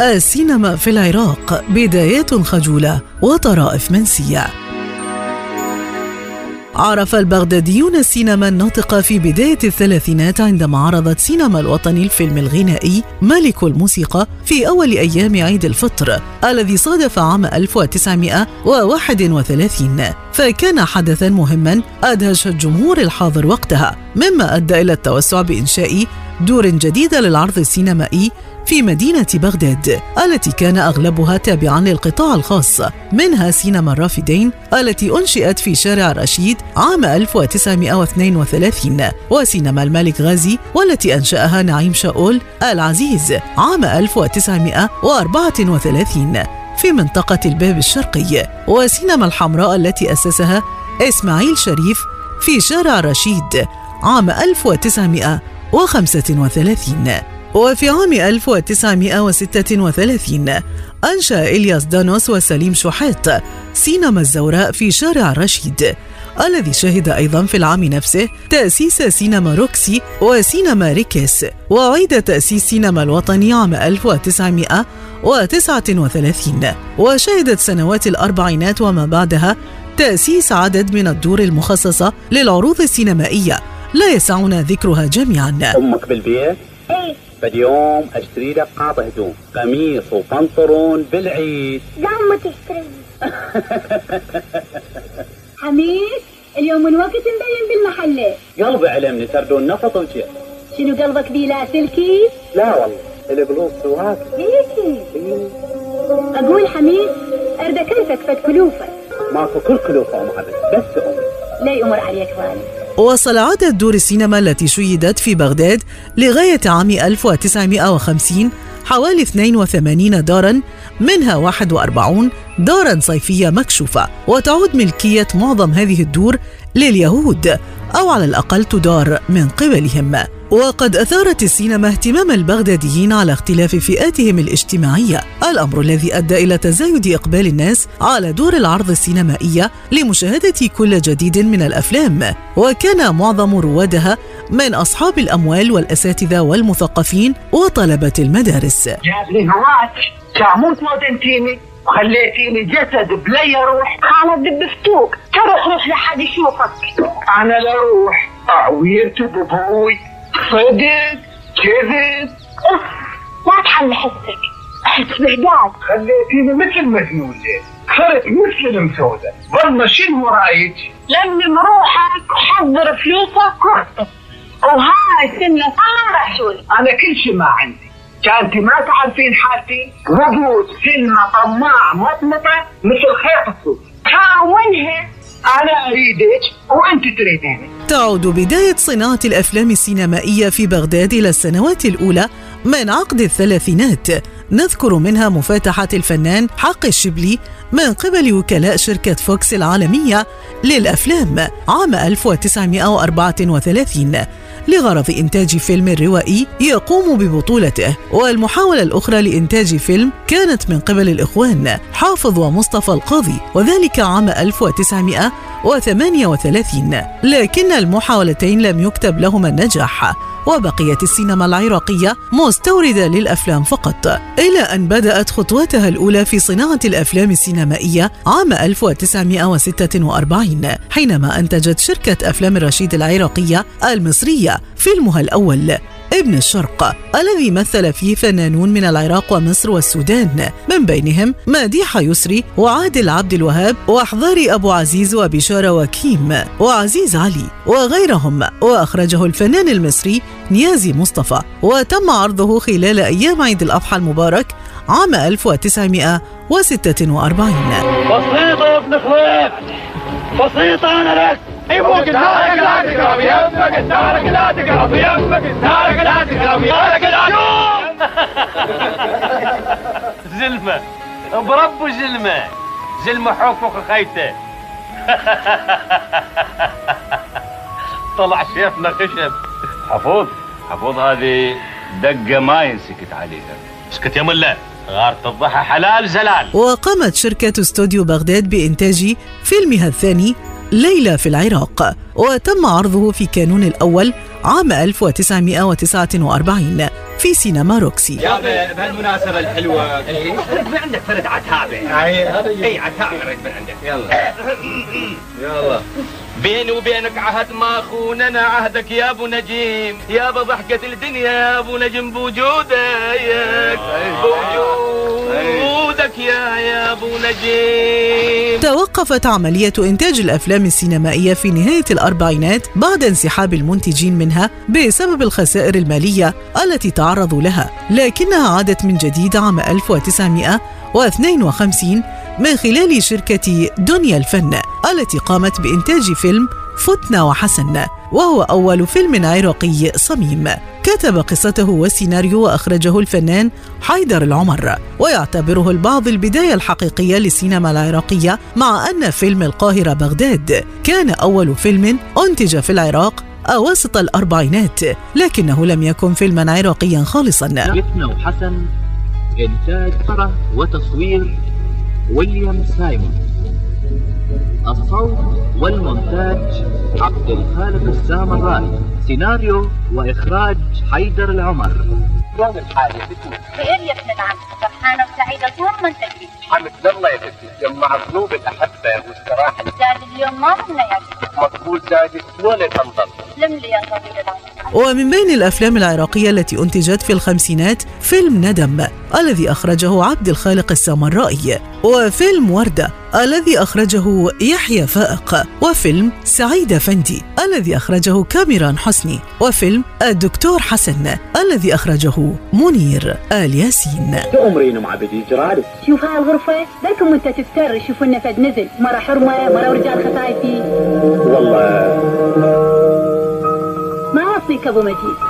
السينما في العراق بدايات خجولة وطرائف منسية. عرف البغداديون السينما الناطقة في بداية الثلاثينات عندما عرضت سينما الوطن الفيلم الغنائي ملك الموسيقى في أول أيام عيد الفطر الذي صادف عام 1931 فكان حدثا مهما أدهش الجمهور الحاضر وقتها مما أدى إلى التوسع بإنشاء دور جديدة للعرض السينمائي في مدينة بغداد التي كان أغلبها تابعا للقطاع الخاص منها سينما الرافدين التي أنشئت في شارع رشيد عام 1932 وسينما الملك غازي والتي أنشأها نعيم شاول العزيز عام 1934 في منطقة الباب الشرقي وسينما الحمراء التي أسسها إسماعيل شريف في شارع رشيد عام 1935 وفي عام 1936 أنشأ إلياس دانوس وسليم شحات سينما الزوراء في شارع رشيد. الذي شهد أيضا في العام نفسه تأسيس سينما روكسي وسينما ريكس وأعيد تأسيس سينما الوطني عام 1939 وشهدت سنوات الأربعينات وما بعدها تأسيس عدد من الدور المخصصة للعروض السينمائية. لا يسعنا ذكرها جميعا. أمك بالبيت؟ إيه. فاليوم أشتري لك قاطع هدوم قميص وبنطلون بالعيد. لا ما تشتري. حميد اليوم من وقت مبين بالمحلة قلبي علمني تردون نفط وجه شنو قلبك بيه لا سلكي؟ لا والله البلوز سواك. هيك. أقول حميد أرد كيفك فد كلوفك. ماكو كل كلوفة ام عبد بس أمي. لا يأمر عليك والي وصل عدد دور السينما التي شيدت في بغداد لغاية عام 1950 حوالي 82 دارا منها 41 دارا صيفية مكشوفة. وتعود ملكية معظم هذه الدور لليهود أو على الأقل تدار من قبلهم. وقد أثارت السينما اهتمام البغداديين على اختلاف فئاتهم الاجتماعية. الأمر الذي أدى إلى تزايد إقبال الناس على دور العرض السينمائية لمشاهدة كل جديد من الأفلام. وكان معظم روادها من أصحاب الأموال والأساتذة والمثقفين وطلبة المدارس. جاب لي هواك وخليتيني جسد بلا يروح. أنا دبفتوك تروح روح لحد يشوفك. أنا لا أروح عويرت بابوي صدق كذب أوف، لا تحل حسك. احس بهداد خليتيني مثل مجنون. ليه صرت مثل المسودة. والله شنو رايك لم روحك وحضر فلوسك. واخطب وهاي سنة صار رسول أنا كل شيء ما عندي. كانت ما تعرفين حالتي؟ وجود سنة طماع مطمطة مثل خيط الصوف ها وينها أنا أريدك وأنت تريديني تعود بداية صناعة الأفلام السينمائية في بغداد إلى السنوات الأولى من عقد الثلاثينات. نذكر منها مفاتحة الفنان حق الشبلي من قبل وكلاء شركة فوكس العالمية للأفلام عام 1934 لغرض إنتاج فيلم روائي يقوم ببطولته. والمحاولة الأخرى لإنتاج فيلم كانت من قبل الإخوان حافظ ومصطفى القاضي وذلك عام 1938 لكن المحاولتين لم يكتب لهما النجاح. وبقيت السينما العراقية مستوردة للأفلام فقط. إلى أن بدأت خطوتها الأولى في صناعة الأفلام السينمائية عام 1946 حينما أنتجت شركة أفلام الرشيد العراقية المصرية فيلمها الأول. ابن الشرق الذي مثل فيه فنانون من العراق ومصر والسودان. من بينهم مديحة يسري وعادل عبد الوهاب وأحضار أبو عزيز وبشارة وكيم وعزيز علي وغيرهم. وأخرجه الفنان المصري نيازي مصطفى. وتم عرضه خلال أيام عيد الأضحى المبارك عام 1946 بسيطة يا ابن خويف بسيطة أنا لك. يبوك نارك لا تقرب يمك نارك لا تقرب يمك نارك لا تقرب نارك لا زلمة برب زلمة زلمة حوك فوق خيته طلع شيفنا خشب. حفوظ. حفوظ هذه دقة ما ينسكت عليها. اسكت يا ملا. غارة الضحى حلال زلال. وقامت شركة استوديو بغداد بإنتاج فيلمها الثاني ليلى في العراق وتم عرضه في كانون الأول عام 1949 في سينما روكسي. يا بهالمناسبة الحلوة. اي من عندك فرد عتابة. أي عتابة اريد من عندك. يلا. يلا. بيني وبينك عهد ما خوننا عهدك يا أبو نجيم. يا ابو ضحكة الدنيا يا أبو نجم بوجودك. بوجودك. يا يا أبو نجيم توقفت عملية إنتاج الأفلام السينمائية في نهاية الأربعينات بعد انسحاب المنتجين منها بسبب الخسائر المالية التي تعرضوا لها لكنها عادت من جديد عام 1952 من خلال شركة دنيا الفن التي قامت بإنتاج فيلم فتنة وحسن. وهو أول فيلم عراقي صميم. كتب قصته والسيناريو وأخرجه الفنان حيدر العمر ويعتبره البعض البداية الحقيقية للسينما العراقية مع أن فيلم القاهرة بغداد كان أول فيلم أنتج في العراق أواسط الأربعينات لكنه لم يكن فيلما عراقيا خالصا. وحسن إنتاج فرح وتصوير ويليام سايمون. الصوت والمونتاج عبد الخالق السامرائي سيناريو وإخراج حيدر العمر. شلون الحال يا ستي؟ خير يا ابن العم. فرحانة وسعيدة طول ما انت جيت حمد الله يا ستي. جمع قلوب الأحبة واستراحة زاد اليوم ما منا يا ابني مقبول زايد شلون تنظر؟ سلم لي يا طويل العمر ومن بين الأفلام العراقية التي أنتجت في الخمسينات فيلم ندم الذي أخرجه عبد الخالق السامرائي وفيلم وردة الذي أخرجه يحيى فائق وفيلم سعيد افندي الذي أخرجه كاميران حسني وفيلم الدكتور حسن الذي أخرجه منير آل ياسين. تأمرين ام عبدي جرالك شوف هاي الغرفة بلكم وانت تفتر شوف النفد نزل. مرة حرمة مرة ورجال خفايفي. والله. ما أصيك أبو مجيد؟